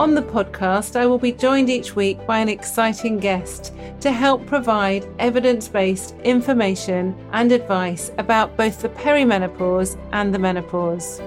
On the podcast, I will be joined each week by an exciting guest to help provide evidence based information and advice about both the perimenopause and the menopause.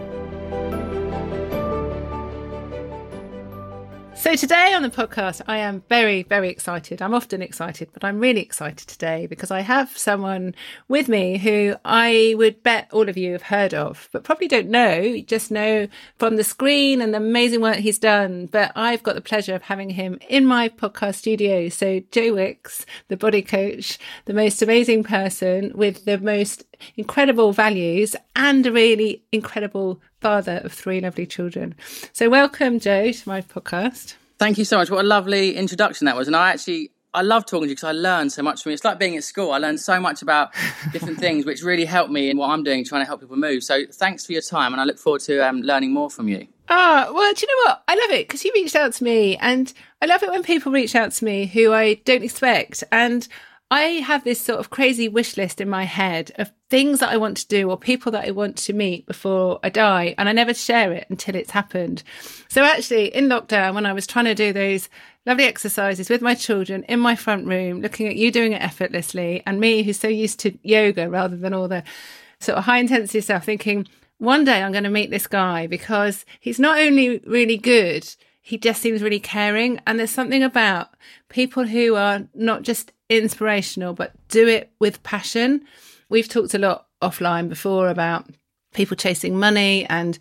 So, today on the podcast, I am very, very excited. I'm often excited, but I'm really excited today because I have someone with me who I would bet all of you have heard of, but probably don't know, just know from the screen and the amazing work he's done. But I've got the pleasure of having him in my podcast studio. So, Joe Wicks, the body coach, the most amazing person with the most incredible values and a really incredible father of three lovely children. So, welcome, Joe, to my podcast. Thank you so much. What a lovely introduction that was. And I actually, I love talking to you because I learned so much from you. It's like being at school. I learned so much about different things, which really helped me in what I'm doing, trying to help people move. So thanks for your time. And I look forward to um, learning more from you. Ah, well, do you know what? I love it because you reached out to me and I love it when people reach out to me who I don't expect. And I have this sort of crazy wish list in my head of things that I want to do or people that I want to meet before I die. And I never share it until it's happened. So actually, in lockdown, when I was trying to do those lovely exercises with my children in my front room, looking at you doing it effortlessly and me who's so used to yoga rather than all the sort of high intensity stuff, thinking, one day I'm going to meet this guy because he's not only really good, he just seems really caring. And there's something about people who are not just inspirational, but do it with passion. We've talked a lot offline before about people chasing money and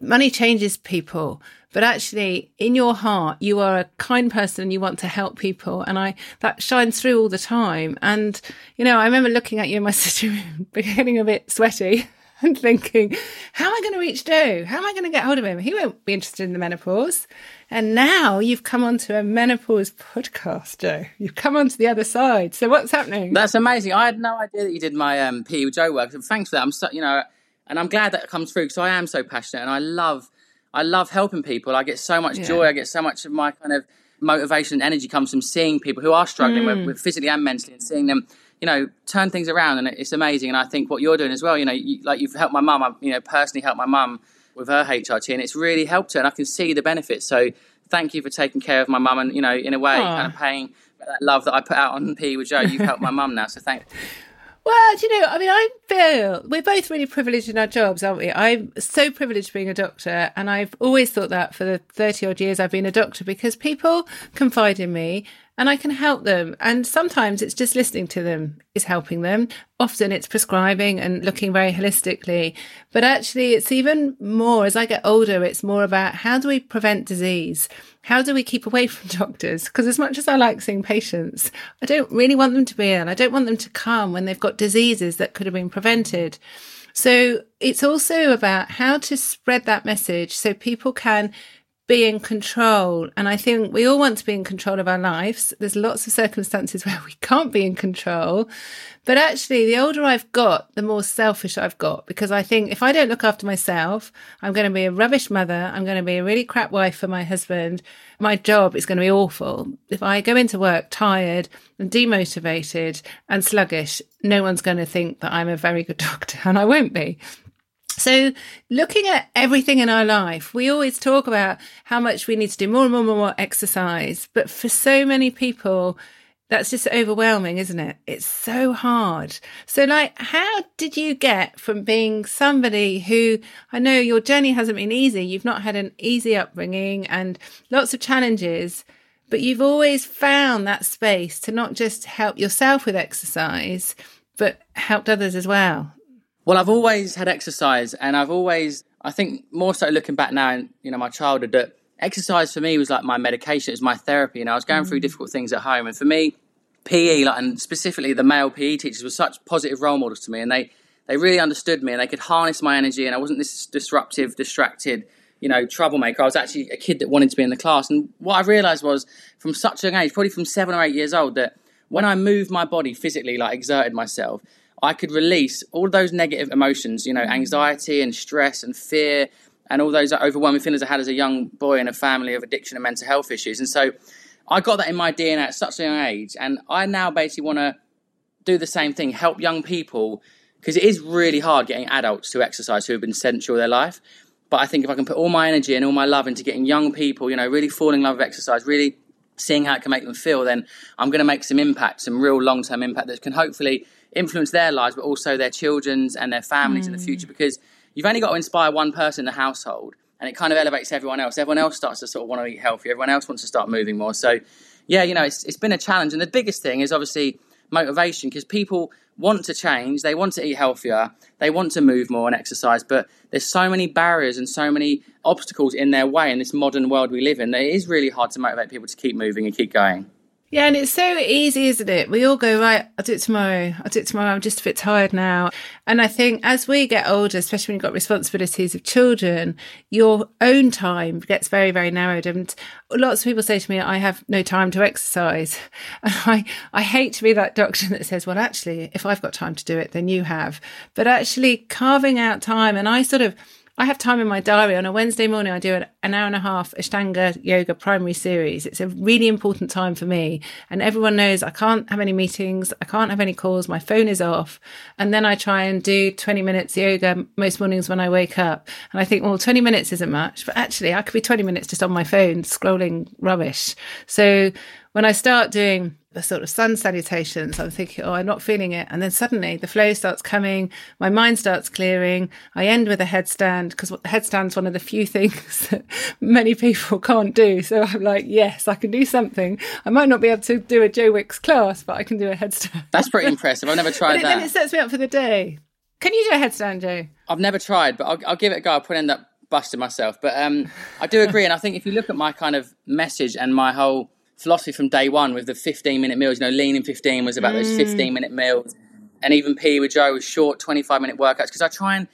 money changes people but actually in your heart you are a kind person and you want to help people and i that shines through all the time and you know i remember looking at you in my sitting room getting a bit sweaty and thinking how am i going to reach joe how am i going to get hold of him he won't be interested in the menopause and now you've come onto a menopause podcast, Joe. You've come onto the other side. So what's happening? That's amazing. I had no idea that you did my um, PE with Joe work. Thanks for that. I'm so, you know, and I'm glad that comes through because I am so passionate and I love, I love helping people. I get so much yeah. joy. I get so much of my kind of motivation and energy comes from seeing people who are struggling mm. with, with, physically and mentally and seeing them, you know, turn things around. And it's amazing. And I think what you're doing as well, you know, you, like you've helped my mum. You know, personally helped my mum with her HRT, and it's really helped her, and I can see the benefits. So thank you for taking care of my mum, and you know, in a way, Aww. kind of paying that love that I put out on PE with Joe. You've helped my mum now, so thank. Well, do you know, I mean, I feel we're both really privileged in our jobs, aren't we? I'm so privileged being a doctor, and I've always thought that for the 30 odd years I've been a doctor because people confide in me and I can help them. And sometimes it's just listening to them is helping them. Often it's prescribing and looking very holistically. But actually, it's even more as I get older, it's more about how do we prevent disease? How do we keep away from doctors? Because as much as I like seeing patients, I don't really want them to be ill. I don't want them to come when they've got diseases that could have been prevented. So it's also about how to spread that message so people can be in control. And I think we all want to be in control of our lives. There's lots of circumstances where we can't be in control. But actually, the older I've got, the more selfish I've got because I think if I don't look after myself, I'm going to be a rubbish mother. I'm going to be a really crap wife for my husband. My job is going to be awful. If I go into work tired and demotivated and sluggish, no one's going to think that I'm a very good doctor and I won't be. So, looking at everything in our life, we always talk about how much we need to do more and more and more exercise. But for so many people, that's just overwhelming, isn't it? It's so hard. So, like, how did you get from being somebody who I know your journey hasn't been easy? You've not had an easy upbringing and lots of challenges, but you've always found that space to not just help yourself with exercise, but helped others as well. Well, I've always had exercise, and I've always, I think, more so looking back now in you know my childhood, that exercise for me was like my medication, it was my therapy, and I was going mm. through difficult things at home, and for me, PE, like, and specifically the male PE teachers, were such positive role models to me, and they they really understood me, and they could harness my energy, and I wasn't this disruptive, distracted, you know, troublemaker. I was actually a kid that wanted to be in the class, and what I realised was from such a young age, probably from seven or eight years old, that when I moved my body physically, like exerted myself, I could release all those negative emotions, you know, anxiety and stress and fear and all those overwhelming feelings I had as a young boy in a family of addiction and mental health issues. And so I got that in my DNA at such a young age. And I now basically want to do the same thing, help young people, because it is really hard getting adults to exercise who have been central their life. But I think if I can put all my energy and all my love into getting young people, you know, really falling in love with exercise, really seeing how it can make them feel, then I'm going to make some impact, some real long term impact that can hopefully influence their lives, but also their children's and their families mm. in the future. Because you've only got to inspire one person in the household and it kind of elevates everyone else. Everyone else starts to sort of want to eat healthy. Everyone else wants to start moving more. So, yeah, you know, it's, it's been a challenge. And the biggest thing is obviously motivation because people want to change, they want to eat healthier, they want to move more and exercise, but there's so many barriers and so many obstacles in their way in this modern world we live in that it is really hard to motivate people to keep moving and keep going. Yeah, and it's so easy, isn't it? We all go, right, I'll do it tomorrow. I'll do it tomorrow. I'm just a bit tired now. And I think as we get older, especially when you've got responsibilities of children, your own time gets very, very narrowed. And lots of people say to me, I have no time to exercise. And I, I hate to be that doctor that says, well, actually, if I've got time to do it, then you have. But actually carving out time, and I sort of, I have time in my diary on a Wednesday morning. I do an, hour and a half Ashtanga yoga primary series. It's a really important time for me. And everyone knows I can't have any meetings. I can't have any calls. My phone is off. And then I try and do 20 minutes yoga most mornings when I wake up. And I think, well, 20 minutes isn't much, but actually I could be 20 minutes just on my phone scrolling rubbish. So when I start doing the sort of sun salutations, I'm thinking, oh, I'm not feeling it. And then suddenly the flow starts coming, my mind starts clearing. I end with a headstand because the headstand's one of the few things that many people can't do. So I'm like, yes, I can do something. I might not be able to do a Joe Wicks class, but I can do a headstand. That's pretty impressive. I've never tried it, that. Then it sets me up for the day. Can you do a headstand, Joe? I've never tried, but I'll, I'll give it a go. I'll probably end up busting myself. But um, I do agree. and I think if you look at my kind of message and my whole philosophy from day one with the 15 minute meals. You know, Lean in 15 was about mm. those 15 minute meals. And even PE with Joe was short 25 minute workouts because I try and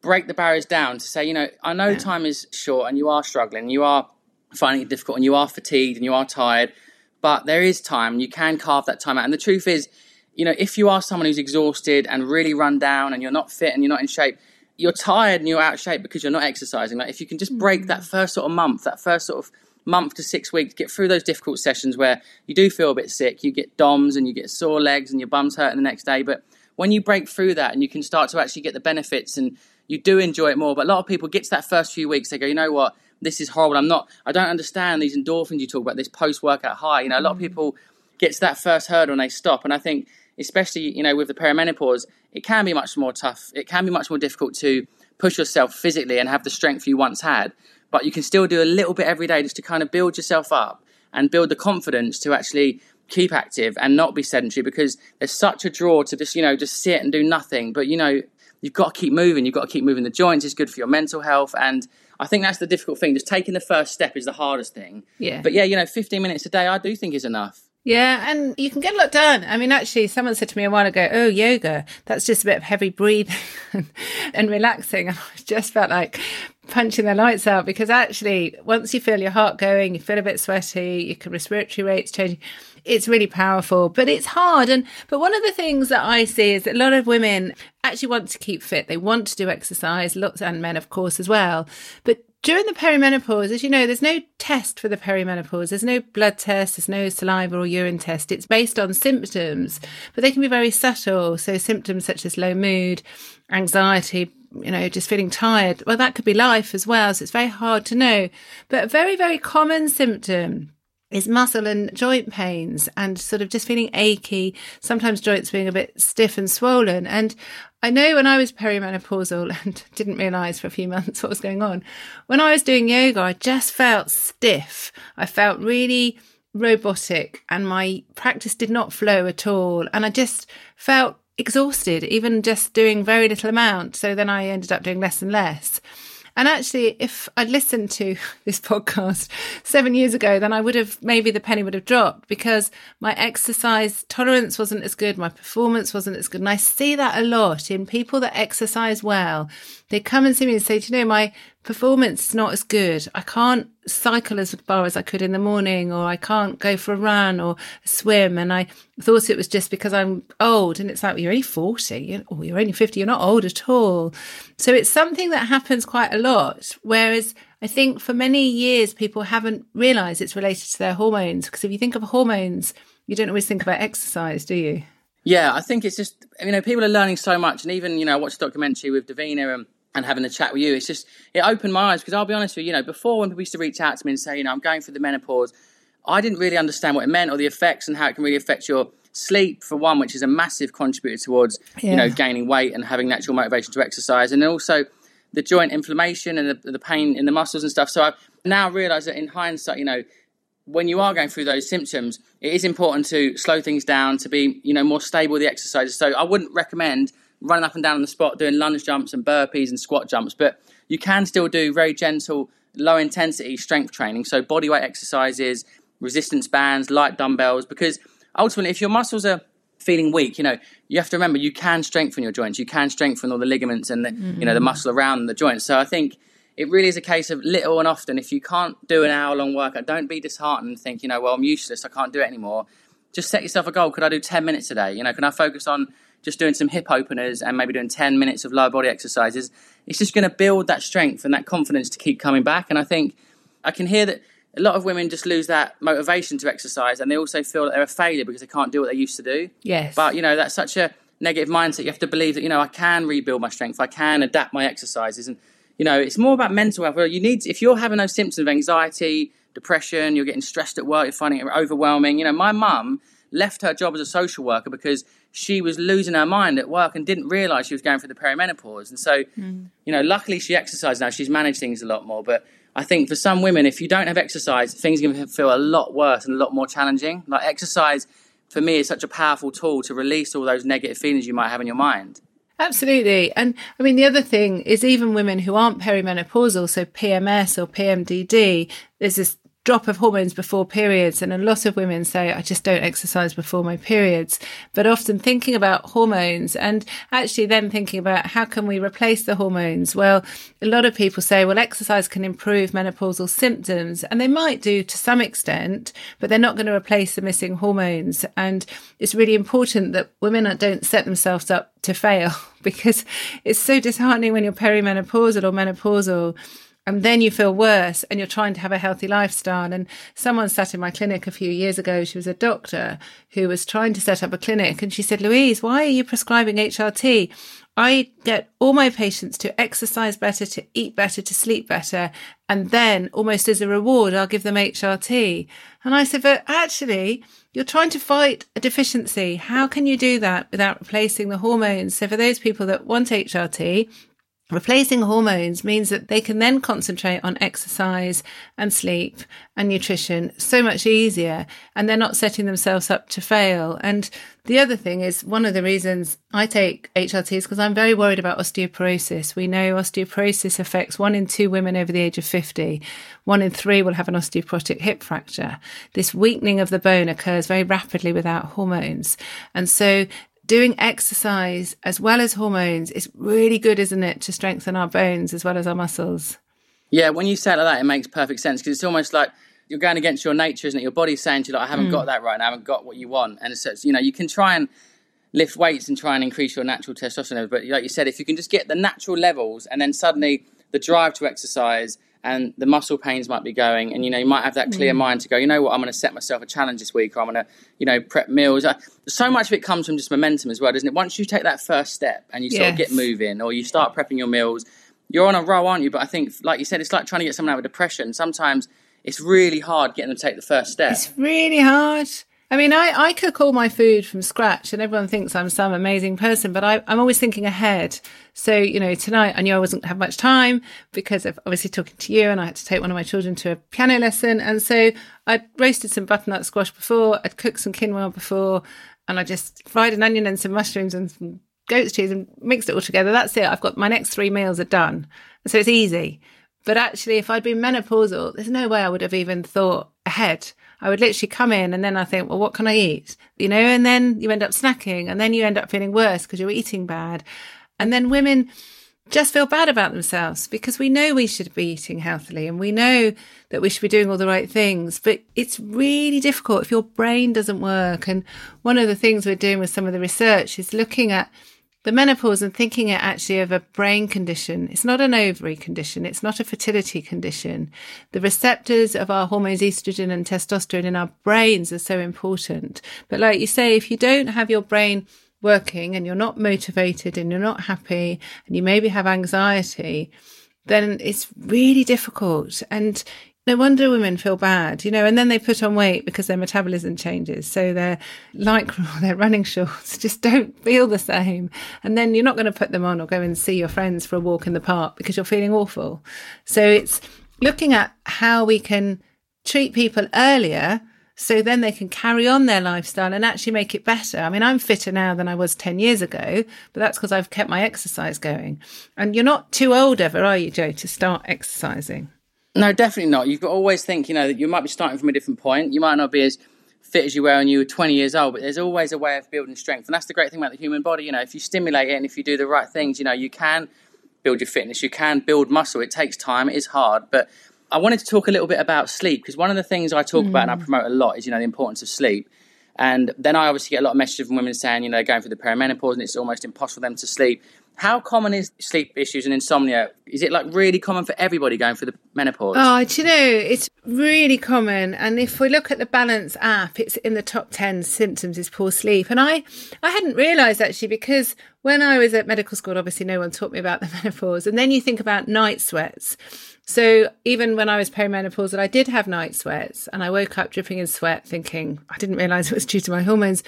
break the barriers down to say, you know, I know yeah. time is short and you are struggling, you are finding it difficult and you are fatigued and you are tired, but there is time and you can carve that time out. And the truth is, you know, if you are someone who's exhausted and really run down and you're not fit and you're not in shape, you're tired and you're out of shape because you're not exercising. Like if you can just break mm. that first sort of month, that first sort of month to six weeks, get through those difficult sessions where you do feel a bit sick, you get DOMS and you get sore legs and your bum's hurting the next day. But when you break through that and you can start to actually get the benefits and you do enjoy it more. But a lot of people get to that first few weeks, they go, you know what, this is horrible. I'm not, I don't understand these endorphins you talk about, this post workout high. You know, a lot of mm. people get to that first hurdle and they stop. And I think, especially, you know, with the perimenopause, it can be much more tough. It can be much more difficult to push yourself physically and have the strength you once had but you can still do a little bit every day just to kind of build yourself up and build the confidence to actually keep active and not be sedentary because there's such a draw to just you know just sit and do nothing. But you know you've got to keep moving. You've got to keep moving. The joints is good for your mental health. And i think that's the difficult thing. Just taking the first step is the hardest thing. Yeah. But yeah you know 15 minutes a day i do think is enough yeah, and you can get a lot done. I mean, actually, someone said to me a while ago, "Oh, yoga, that's just a bit of heavy breathing and relaxing." I just felt like punching the lights out because actually, once you feel your heart going, you feel a bit sweaty, your respiratory rates changing. It's really powerful, but it's hard. And but one of the things that I see is that a lot of women actually want to keep fit. They want to do exercise, lots and men, of course, as well. But during the perimenopause, as you know, there's no test for the perimenopause. There's no blood test, there's no saliva or urine test. It's based on symptoms, but they can be very subtle. So symptoms such as low mood, anxiety, you know, just feeling tired. Well, that could be life as well. So it's very hard to know. But a very, very common symptom is muscle and joint pains and sort of just feeling achy, sometimes joints being a bit stiff and swollen. And I know when I was perimenopausal and didn't realize for a few months what was going on, when I was doing yoga, I just felt stiff. I felt really robotic and my practice did not flow at all. And I just felt exhausted, even just doing very little amount. So then I ended up doing less and less. And actually, if I'd listened to this podcast seven years ago, then I would have maybe the penny would have dropped because my exercise tolerance wasn't as good, my performance wasn't as good. And I see that a lot in people that exercise well. They come and see me and say, Do you know, my performance is not as good. I can't cycle as far as I could in the morning, or I can't go for a run or swim. And I thought it was just because I'm old. And it's like, well, you're only 40 or oh, you're only 50. You're not old at all. So it's something that happens quite a lot. Whereas I think for many years, people haven't realized it's related to their hormones. Because if you think of hormones, you don't always think about exercise, do you? Yeah, I think it's just, you know, people are learning so much. And even, you know, I watched a documentary with Davina and, and having a chat with you. It's just, it opened my eyes because I'll be honest with you, you know, before when people used to reach out to me and say, you know, I'm going through the menopause, I didn't really understand what it meant or the effects and how it can really affect your sleep, for one, which is a massive contributor towards, yeah. you know, gaining weight and having natural motivation to exercise. And then also, the joint inflammation and the, the pain in the muscles and stuff. So I now realise that in hindsight, you know, when you are going through those symptoms, it is important to slow things down, to be, you know, more stable with the exercises. So I wouldn't recommend running up and down on the spot, doing lunge jumps and burpees and squat jumps, but you can still do very gentle, low intensity strength training. So body weight exercises, resistance bands, light dumbbells, because ultimately, if your muscles are feeling weak, you know, you have to remember you can strengthen your joints, you can strengthen all the ligaments and the, mm-hmm. you know, the muscle around the joints. So I think it really is a case of little and often. If you can't do an hour long workout, don't be disheartened and think, you know, well, I'm useless, I can't do it anymore. Just set yourself a goal. Could I do 10 minutes today? You know, can I focus on just doing some hip openers and maybe doing 10 minutes of lower body exercises? It's just going to build that strength and that confidence to keep coming back. And I think I can hear that a lot of women just lose that motivation to exercise and they also feel that they're a failure because they can't do what they used to do. Yes. But, you know, that's such a negative mindset. You have to believe that, you know, I can rebuild my strength, I can adapt my exercises. And, you know, it's more about mental health. You need, if you're having those symptoms of anxiety, depression, you're getting stressed at work, you're finding it overwhelming. You know, my mum left her job as a social worker because she was losing her mind at work and didn't realize she was going through the perimenopause. And so, mm. you know, luckily she exercised now. She's managed things a lot more. But I think for some women, if you don't have exercise, things can feel a lot worse and a lot more challenging. Like exercise, for me, is such a powerful tool to release all those negative feelings you might have in your mind. Absolutely. And I mean, the other thing is even women who aren't perimenopausal, so PMS or PMDD, there's this drop of hormones before periods. And a lot of women say, I just don't exercise before my periods. But often thinking about hormones and actually then thinking about how can we replace the hormones? Well, a lot of people say, well, exercise can improve menopausal symptoms. And they might do to some extent, but they're not going to replace the missing hormones. And it's really important that women don't set themselves up to fail because it's so disheartening when you're perimenopausal or menopausal and then you feel worse and you're trying to have a healthy lifestyle. And someone sat in my clinic a few years ago. She was a doctor who was trying to set up a clinic. And she said, Louise, why are you prescribing HRT? I get all my patients to exercise better, to eat better, to sleep better. And then almost as a reward, I'll give them HRT. And I said, but actually, you're trying to fight a deficiency. How can you do that without replacing the hormones? So for those people that want HRT, Replacing hormones means that they can then concentrate on exercise and sleep and nutrition so much easier, and they're not setting themselves up to fail. And the other thing is one of the reasons I take HRT is because I'm very worried about osteoporosis. We know osteoporosis affects one in two women over the age of 50. One in three will have an osteoporotic hip fracture. This weakening of the bone occurs very rapidly without hormones. And so doing exercise as well as hormones is really good, isn't it, to strengthen our bones as well as our muscles? Yeah, when you say it like that, it makes perfect sense because it's almost like you're going against your nature, isn't it? Your body's saying to you, like, I haven't mm. got that right now, I haven't got what you want. And so, you know, you can try and lift weights and try and increase your natural testosterone levels. But like you said, if you can just get the natural levels and then suddenly the drive to exercise and the muscle pains might be going and you know you might have that clear mm. mind to go you know what? I'm going to set myself a challenge this week or i'm going to you know prep meals. Uh, so much of it comes from just momentum as well doesn't it? Once you take that first step and you sort of get moving or you start prepping your meals you're on a roll aren't you? But i think like you said it's like trying to get someone out of depression. Sometimes it's really hard getting them to take the first step. It's really hard I mean, I, I cook all my food from scratch and everyone thinks I'm some amazing person, but I, I'm always thinking ahead. So, you know, tonight I knew I wasn't going to have much time because of obviously talking to you and I had to take one of my children to a piano lesson. And so I'd roasted some butternut squash before, I'd cooked some quinoa before, and I just fried an onion and some mushrooms and some goat's cheese and mixed it all together. That's it. I've got my next three meals are done. So it's easy. But actually, if I'd been menopausal, there's no way I would have even thought ahead. I would literally come in and then I think, well, what can I eat? You know, and then you end up snacking and then you end up feeling worse because you're eating bad. And then women, just feel bad about themselves because we know we should be eating healthily and we know that we should be doing all the right things. But it's really difficult if your brain doesn't work. And one of the things we're doing with some of the research is looking at the menopause and thinking it actually of a brain condition. It's not an ovary condition. It's not a fertility condition. The receptors of our hormones, estrogen and testosterone in our brains are so important. But like you say, if you don't have your brain working and you're not motivated and you're not happy and you maybe have anxiety, then it's really difficult. And no wonder women feel bad, you know, and then they put on weight because their metabolism changes. So their lycra, their running shorts just don't feel the same. And then you're not going to put them on or go and see your friends for a walk in the park because you're feeling awful. So it's looking at how we can treat people earlier so then they can carry on their lifestyle and actually make it better. I mean, I'm fitter now than I was 10 years ago, but that's because I've kept my exercise going. And you're not too old ever, are you, Joe, to start exercising? No, definitely not. You've got to always think, you know, that you might be starting from a different point. You might not be as fit as you were when you were 20 years old, but there's always a way of building strength. And that's the great thing about the human body. You know, if you stimulate it and if you do the right things, you know, you can build your fitness, you can build muscle. It takes time, it is hard. But I wanted to talk a little bit about sleep because one of the things I talk mm. about and I mm. promote a lot is, you know, the importance of sleep. And then I obviously get a lot of messages from women saying, you know, going through the perimenopause and it's almost impossible for them to sleep. How common is sleep issues and insomnia? Is it like really common for everybody going through the menopause? Oh, do you know, it's really common. And if we look at the Balance app, it's in the top 10 symptoms is poor sleep. And I, I hadn't realized actually because when I was at medical school, obviously no one taught me about the menopause. And then you think about night sweats. So even when I was perimenopausal, I did have night sweats and I woke up dripping in sweat thinking I didn't realize it was due to my hormones.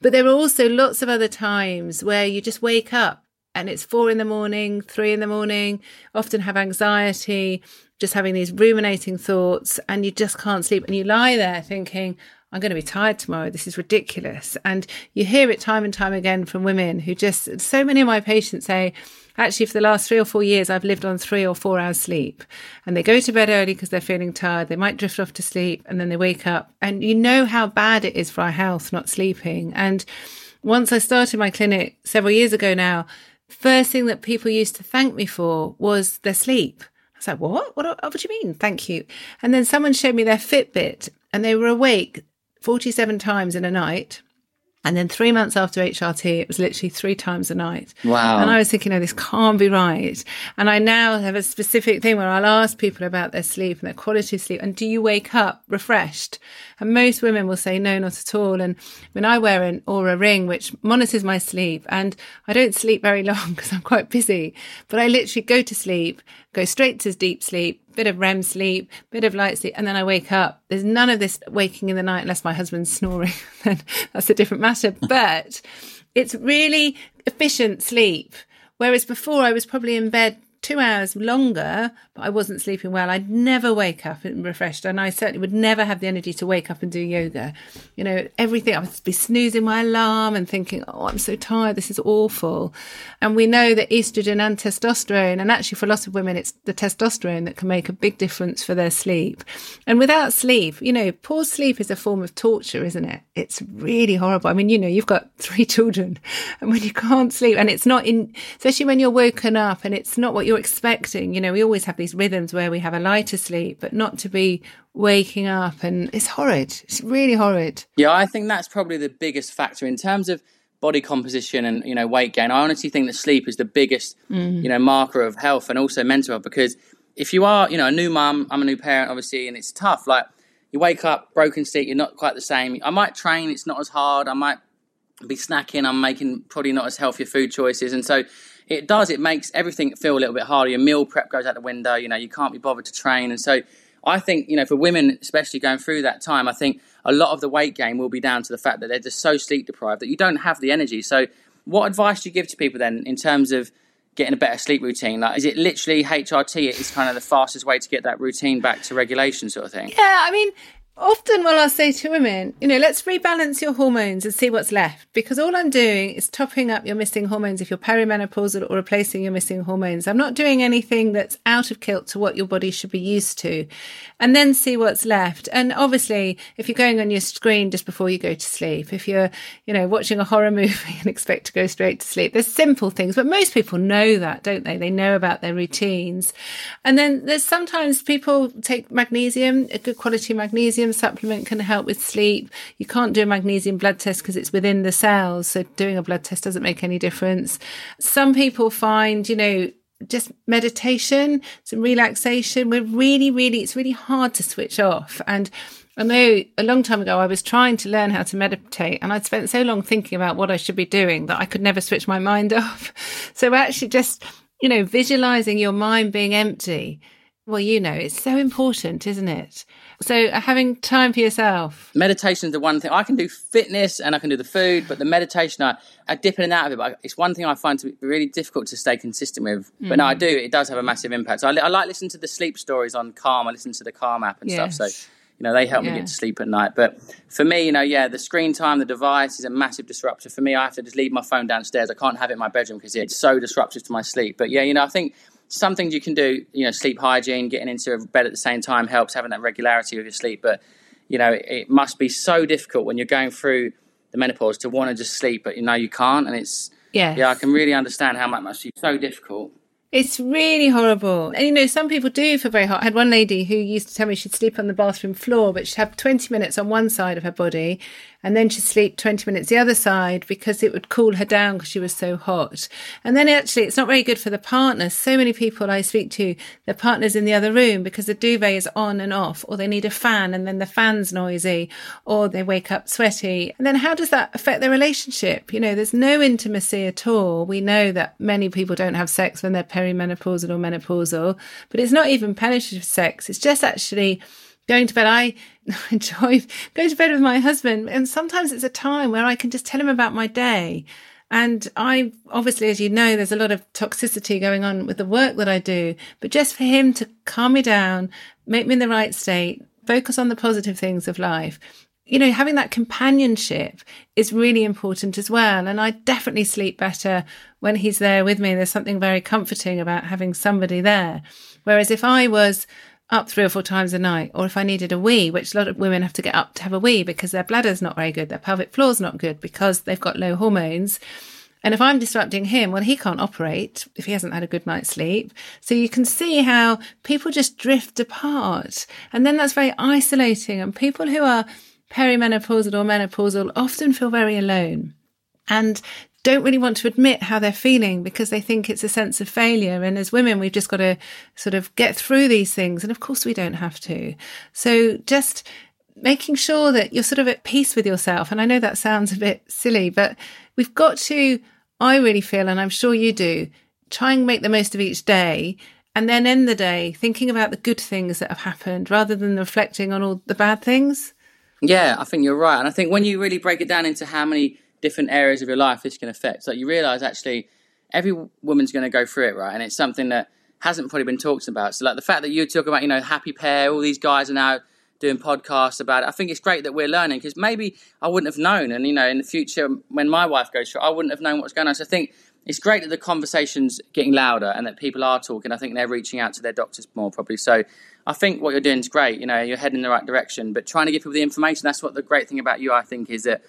But there were also lots of other times where you just wake up and it's four in the morning, three in the morning, often have anxiety, just having these ruminating thoughts, and you just can't sleep. And you lie there thinking, I'm going to be tired tomorrow. This is ridiculous. And you hear it time and time again from women who just, so many of my patients say, actually, for the last three or four years, I've lived on three or four hours sleep. And they go to bed early because they're feeling tired. They might drift off to sleep and then they wake up. And you know how bad it is for our health not sleeping. And once I started my clinic several years ago now, first thing that people used to thank me for was their sleep. I was like, what? What, what do you mean? Thank you. And then someone showed me their Fitbit and they were awake 47 times in a night. And then three months after HRT, it was literally three times a night. Wow. And I was thinking, oh, this can't be right. And I now have a specific thing where I'll ask people about their sleep and their quality of sleep. And do you wake up refreshed? And most women will say, no, not at all. And when I wear an Oura ring, which monitors my sleep, and I don't sleep very long because I'm quite busy, but I literally go to sleep, go straight to deep sleep, bit of REM sleep, bit of light sleep, and then I wake up. There's none of this waking in the night unless my husband's snoring. then that's a different matter. But it's really efficient sleep. Whereas before I was probably in bed two hours longer, but I wasn't sleeping well. I'd never wake up and refreshed. And I certainly would never have the energy to wake up and do yoga. You know, everything, I would be snoozing my alarm and thinking, oh, I'm so tired. This is awful. And we know that estrogen and testosterone, and actually for lots of women, it's the testosterone that can make a big difference for their sleep. And without sleep, you know, poor sleep is a form of torture, isn't it? It's really horrible. I mean, you know, you've got three children and when you can't sleep and it's not in, especially when you're woken up and it's not what you're expecting. You know, we always have these rhythms where we have a lighter sleep, but not to be waking up. And it's horrid. It's really horrid. Yeah, I think that's probably the biggest factor in terms of body composition and you know weight gain. I honestly think that sleep is the biggest mm. you know marker of health and also mental health because if you are you know a new mum, I'm a new parent obviously, and it's tough. Like you wake up broken sleep, you're not quite the same. I might train, it's not as hard. I might be snacking, I'm making probably not as healthy food choices, and so it does. It makes everything feel a little bit harder. Your meal prep goes out the window. You know, you can't be bothered to train, and so I think you know for women, especially going through that time, I think a lot of the weight gain will be down to the fact that they're just so sleep deprived that you don't have the energy. So, what advice do you give to people then in terms of getting a better sleep routine? Like, is it literally HRT is kind of the fastest way to get that routine back to regulation, sort of thing? Yeah, I mean, often what I'll say to women, you know, let's rebalance your hormones and see what's left. Because all I'm doing is topping up your missing hormones if you're perimenopausal or replacing your missing hormones. I'm not doing anything that's out of kilt to what your body should be used to. And then see what's left. And obviously, if you're going on your screen just before you go to sleep, if you're, you know, watching a horror movie and expect to go straight to sleep, there's simple things, but most people know that, don't they? They know about their routines. And then there's sometimes people take magnesium, a good quality magnesium magnesium supplement can help with sleep. You can't do a magnesium blood test because it's within the cells. So doing a blood test doesn't make any difference. Some people find, you know, just meditation, some relaxation. We're really, really, it's really hard to switch off. And I know a long time ago I was trying to learn how to meditate and I'd spent so long thinking about what I should be doing that I could never switch my mind off. So actually just, you know, visualizing your mind being empty. Well, you know, it's so important, isn't it? So having time for yourself. Meditation is the one thing I can do fitness and I can do the food, but the meditation I, I dip in and out of it. But it's one thing I find to be really difficult to stay consistent with. Mm. But no, I mm. do. It does have a massive impact. So I, I, like listening to the sleep stories on Calm. I listen to the Calm app and yes. stuff. So you know they help yeah. me get to sleep at night. But for me, you know, yeah, the screen time, the device is a massive disruptor. For me, I have to just leave my phone downstairs. I can't have it in my bedroom because it's so disruptive to my sleep. But yeah, you know, I think some things you can do, you know, sleep hygiene, getting into a bed at the same time helps, having that regularity of your sleep. But, you know, it must be so difficult when you're going through the menopause to want to just sleep, but you know you can't. And it's, yeah, yeah, I can really understand how much must be so difficult. It's really horrible. And you know, some people do feel very hot. I had one lady who used to tell me she'd sleep on the bathroom floor, but she'd have 20 minutes on one side of her body and then she'd sleep 20 minutes the other side because it would cool her down because she was so hot. And then actually, it's not very good for the partner. So many people I speak to, their partner's in the other room because the duvet is on and off, or they need a fan and then the fan's noisy, or they wake up sweaty. And then how does that affect their relationship? You know, there's no intimacy at all. We know that many people don't have sex when they're perimenopausal or menopausal, but it's not even penetrative sex. It's just actually going to bed. I enjoy going to bed with my husband. And sometimes it's a time where I can just tell him about my day. And I obviously, as you know, there's a lot of toxicity going on with the work that I do, but just for him to calm me down, make me in the right state, focus on the positive things of life. You know, having that companionship is really important as well. And I definitely sleep better when he's there with me. There's something very comforting about having somebody there. Whereas if I was up three or four times a night, or if I needed a wee, which a lot of women have to get up to have a wee because their bladder's not very good, their pelvic floor's not good because they've got low hormones. And if I'm disrupting him, well, he can't operate if he hasn't had a good night's sleep. So you can see how people just drift apart. And then that's very isolating. And people who are perimenopausal or menopausal often feel very alone. And don't really want to admit how they're feeling because they think it's a sense of failure. And as women, we've just got to sort of get through these things. And of course, we don't have to. So just making sure that you're sort of at peace with yourself. And I know that sounds a bit silly, but we've got to, I really feel, and I'm sure you do, try and make the most of each day and then end the day thinking about the good things that have happened rather than reflecting on all the bad things. Yeah, I think you're right. And I think when you really break it down into how many different areas of your life this can affect. So you realize actually every woman's going to go through it, right? And it's something that hasn't probably been talked about. So like the fact that you talk about, you know, happy pair, all these guys are now doing podcasts about it. I think it's great that we're learning because maybe I wouldn't have known. And, you know, in the future, when my wife goes through, I wouldn't have known what's going on. So I think it's great that the conversation's getting louder and that people are talking. I think they're reaching out to their doctors more probably. So I think what you're doing is great. You know, you're heading in the right direction, but trying to give people the information. That's what the great thing about you, I think, is that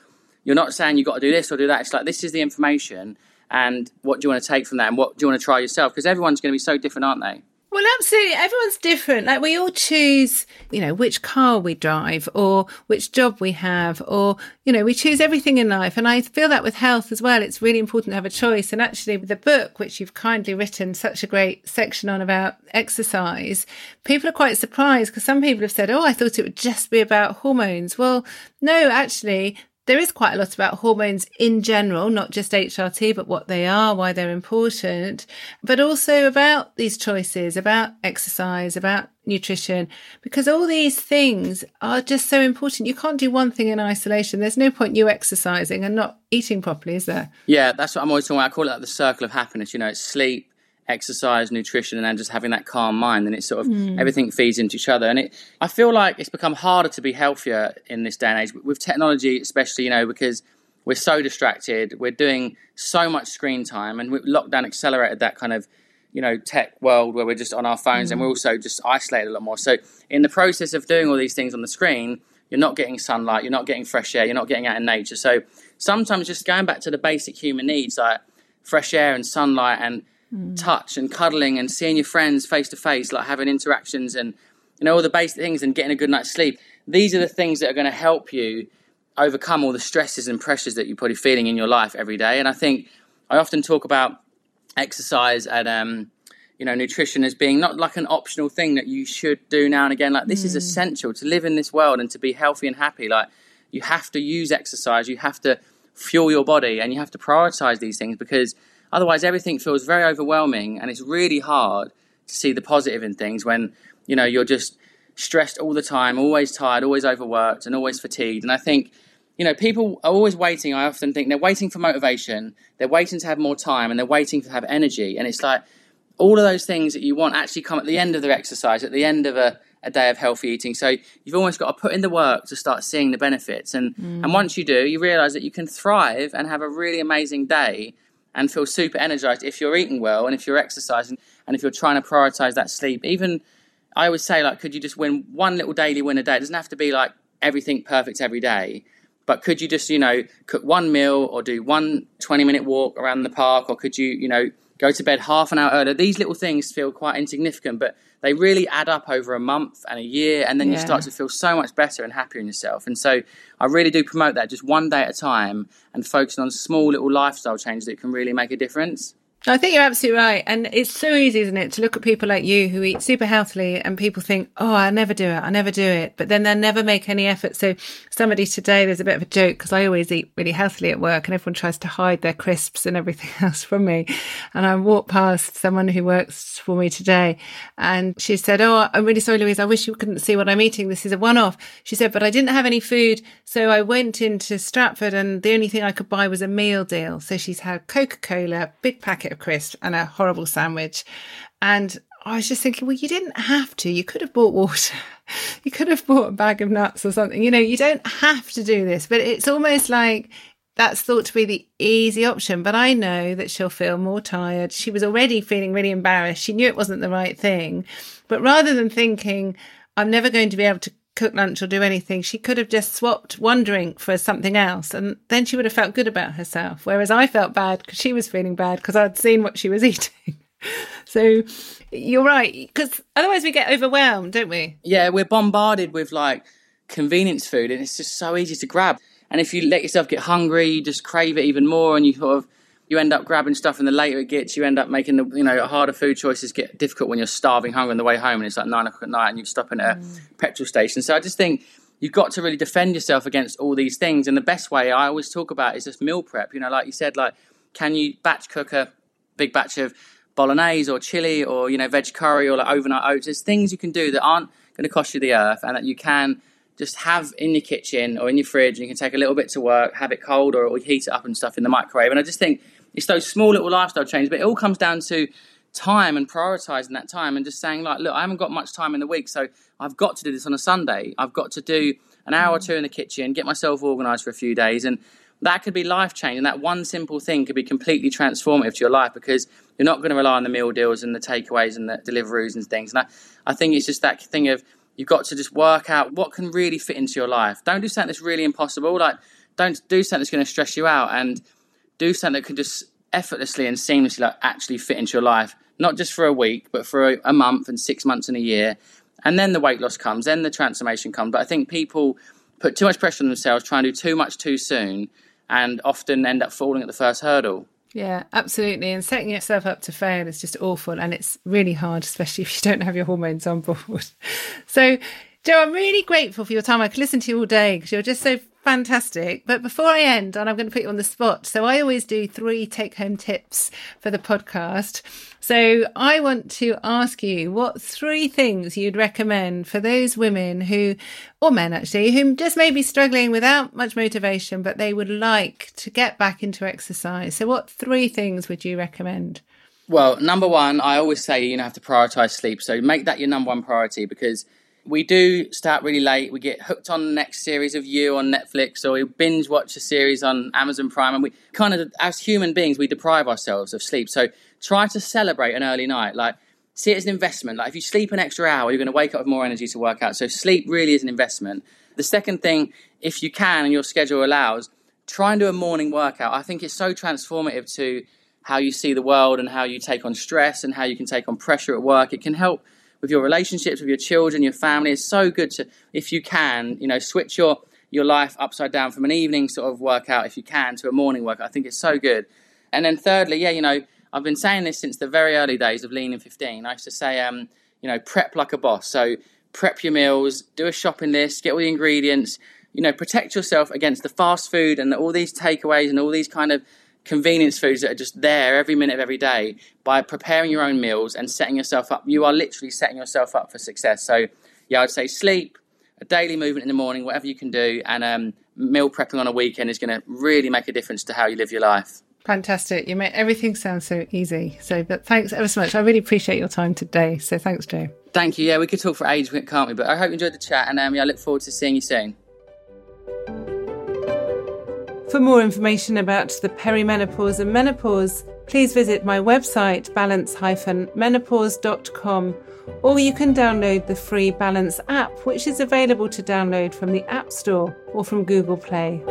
you're not saying you've got to do this or do that. It's like, this is the information, and what do you want to take from that, and what do you want to try yourself? Because everyone's going to be so different, aren't they? Well, absolutely. Everyone's different. Like we all choose, you know, which car we drive or which job we have, or, you know, we choose everything in life. And I feel that with health as well. It's really important to have a choice. And actually, with the book, which you've kindly written such a great section on about exercise, people are quite surprised because some people have said, Oh, I thought it would just be about hormones. Well, no, actually, there is quite a lot about hormones in general, not just HRT, but what they are, why they're important, but also about these choices, about exercise, about nutrition, because all these things are just so important. You can't do one thing in isolation. There's no point you exercising and not eating properly, is there? Yeah, that's what I'm always talking about. I call it like the circle of happiness. You know, it's sleep, exercise, nutrition, and then just having that calm mind. And it's sort of mm. everything feeds into each other. And it, I feel like it's become harder to be healthier in this day and age with technology, especially, you know, because we're so distracted. We're doing so much screen time, and lockdown accelerated that kind of, you know, tech world where we're just on our phones, mm. and we're also just isolated a lot more. So, in the process of doing all these things on the screen, you're not getting sunlight, you're not getting fresh air, you're not getting out in nature. So, sometimes just going back to the basic human needs like fresh air and sunlight and mm. touch and cuddling and seeing your friends face to face, like having interactions and you know all the basic things and getting a good night's sleep. These are the things that are going to help you overcome all the stresses and pressures that you're probably feeling in your life every day. And I think I often talk about exercise and um, you know nutrition as being not like an optional thing that you should do now and again. Like this mm. is essential to live in this world and to be healthy and happy. Like you have to use exercise. You have to fuel your body and you have to prioritize these things because Otherwise, everything feels very overwhelming, and it's really hard to see the positive in things when you know you're just stressed all the time, always tired, always overworked, and always fatigued. And I think you know people are always waiting. I often think they're waiting for motivation, they're waiting to have more time, and they're waiting to have energy. And it's like all of those things that you want actually come at the end of their exercise, at the end of a a day of healthy eating. So you've almost got to put in the work to start seeing the benefits. And mm. and once you do, you realize that you can thrive and have a really amazing day and feel super energized if you're eating well and if you're exercising and if you're trying to prioritize that sleep. Even I always say, like, could you just win one little daily win a day? It doesn't have to be like everything perfect every day, but could you just, you know, cook one meal or do one 20 minute walk around the park or could you, you know, go to bed half an hour earlier? These little things feel quite insignificant, but they really add up over a month and a year, and then yeah. you start to feel so much better and happier in yourself. And so, I really do promote that just one day at a time and focusing on small little lifestyle changes that can really make a difference. I think you're absolutely right. And it's so easy, isn't it, to look at people like you who eat super healthily and people think, oh, I never do it. I never do it. But then they never make any effort. So somebody today, there's a bit of a joke because I always eat really healthily at work and everyone tries to hide their crisps and everything else from me. And I walked past someone who works for me today and she said, oh, I'm really sorry, Louise. I wish you couldn't see what I'm eating. This is a one off. She said, but I didn't have any food. So I went into Stratford and the only thing I could buy was a meal deal. So she's had Coca Cola, big packet packet of crisps and a horrible sandwich. And I was just thinking, well, you didn't have to. You could have bought water. you could have bought a bag of nuts or something. You know, you don't have to do this, but it's almost like that's thought to be the easy option. But I know that she'll feel more tired. She was already feeling really embarrassed. She knew it wasn't the right thing. But rather than thinking, I'm never going to be able to cook lunch or do anything. She could have just swapped one drink for something else, and then she would have felt good about herself. Whereas I felt bad because she was feeling bad because I'd seen what she was eating. so you're right, because otherwise we get overwhelmed, don't we? Yeah, we're bombarded with like convenience food, and it's just so easy to grab. And if you let yourself get hungry, you just crave it even more, and you sort of you end up grabbing stuff, and the later it gets, you end up making the you know harder food choices get difficult when you're starving hungry on the way home, and it's like nine o'clock at night, and you're stopping at mm. a petrol station. So I just think you've got to really defend yourself against all these things, and the best way I always talk about is just meal prep. You know, like you said, like can you batch cook a big batch of bolognese or chili or you know veg curry or like overnight oats? There's things you can do that aren't going to cost you the earth, and that you can just have in your kitchen or in your fridge and you can take a little bit to work, have it cold or, or heat it up and stuff in the microwave. And I just think it's those small little lifestyle changes, but it all comes down to time and prioritizing that time and just saying like, look, I haven't got much time in the week, so I've got to do this on a Sunday. I've got to do an hour or mm. two in the kitchen, get myself organized for a few days, and that could be life changing. That one simple thing could be completely transformative to your life because you're not going to rely on the meal deals and the takeaways and the deliveries and things. And I, I think it's just that thing of you've got to just work out what can really fit into your life. Don't do something that's really impossible. Like don't do something that's going to stress you out and do something that can just effortlessly and seamlessly like actually fit into your life, not just for a week, but for a, a month and six months and a year. And then the weight loss comes, then the transformation comes. But I think people put too much pressure on themselves, try and do too much too soon, and often end up falling at the first hurdle. Yeah, absolutely. And setting yourself up to fail is just awful. And it's really hard, especially if you don't have your hormones on board. So, Joe, I'm really grateful for your time. I could listen to you all day because you're just so fantastic. But before I end, and I'm going to put you on the spot, so I always do three take home tips for the podcast. So I want to ask you what three things you'd recommend for those women who, or men actually, who just may be struggling without much motivation, but they would like to get back into exercise. So, what three things would you recommend? Well, number one, I always say you know have to prioritize sleep. So make that your number one priority because we do start really late. We get hooked on the next series of You on Netflix, or we binge watch a series on Amazon Prime, and we kind of, as human beings, we deprive ourselves of sleep. So try to celebrate an early night. Like see it as an investment. Like if you sleep an extra hour, you're going to wake up with more energy to work out. So sleep really is an investment. The second thing, if you can and your schedule allows, try and do a morning workout. I think it's so transformative to how you see the world and how you take on stress and how you can take on pressure at work. It can help with your relationships with your children, your family. It's so good to, if you can, you know, switch your your life upside down from an evening sort of workout, if you can, to a morning workout. I think it's so good. And then thirdly, yeah, you know, I've been saying this since the very early days of Lean in 15. I used to say, um, you know, prep like a boss. So prep your meals, do a shopping list, get all the ingredients, you know, protect yourself against the fast food and all these takeaways and all these kind of convenience foods that are just there every minute of every day by preparing your own meals and setting yourself up. You are literally setting yourself up for success. So, yeah, I'd say sleep, a daily movement in the morning, whatever you can do, and um, meal prepping on a weekend is going to really make a difference to how you live your life. Fantastic. You make everything sound so easy. So, but thanks ever so much. I really appreciate your time today. So, thanks, Joe. Thank you. Yeah, we could talk for ages, can't we? But I hope you enjoyed the chat, and um, yeah, I look forward to seeing you soon. For more information about the perimenopause and menopause, please visit my website balance-menopause.com or you can download the free Balance app which is available to download from the App Store or from Google Play.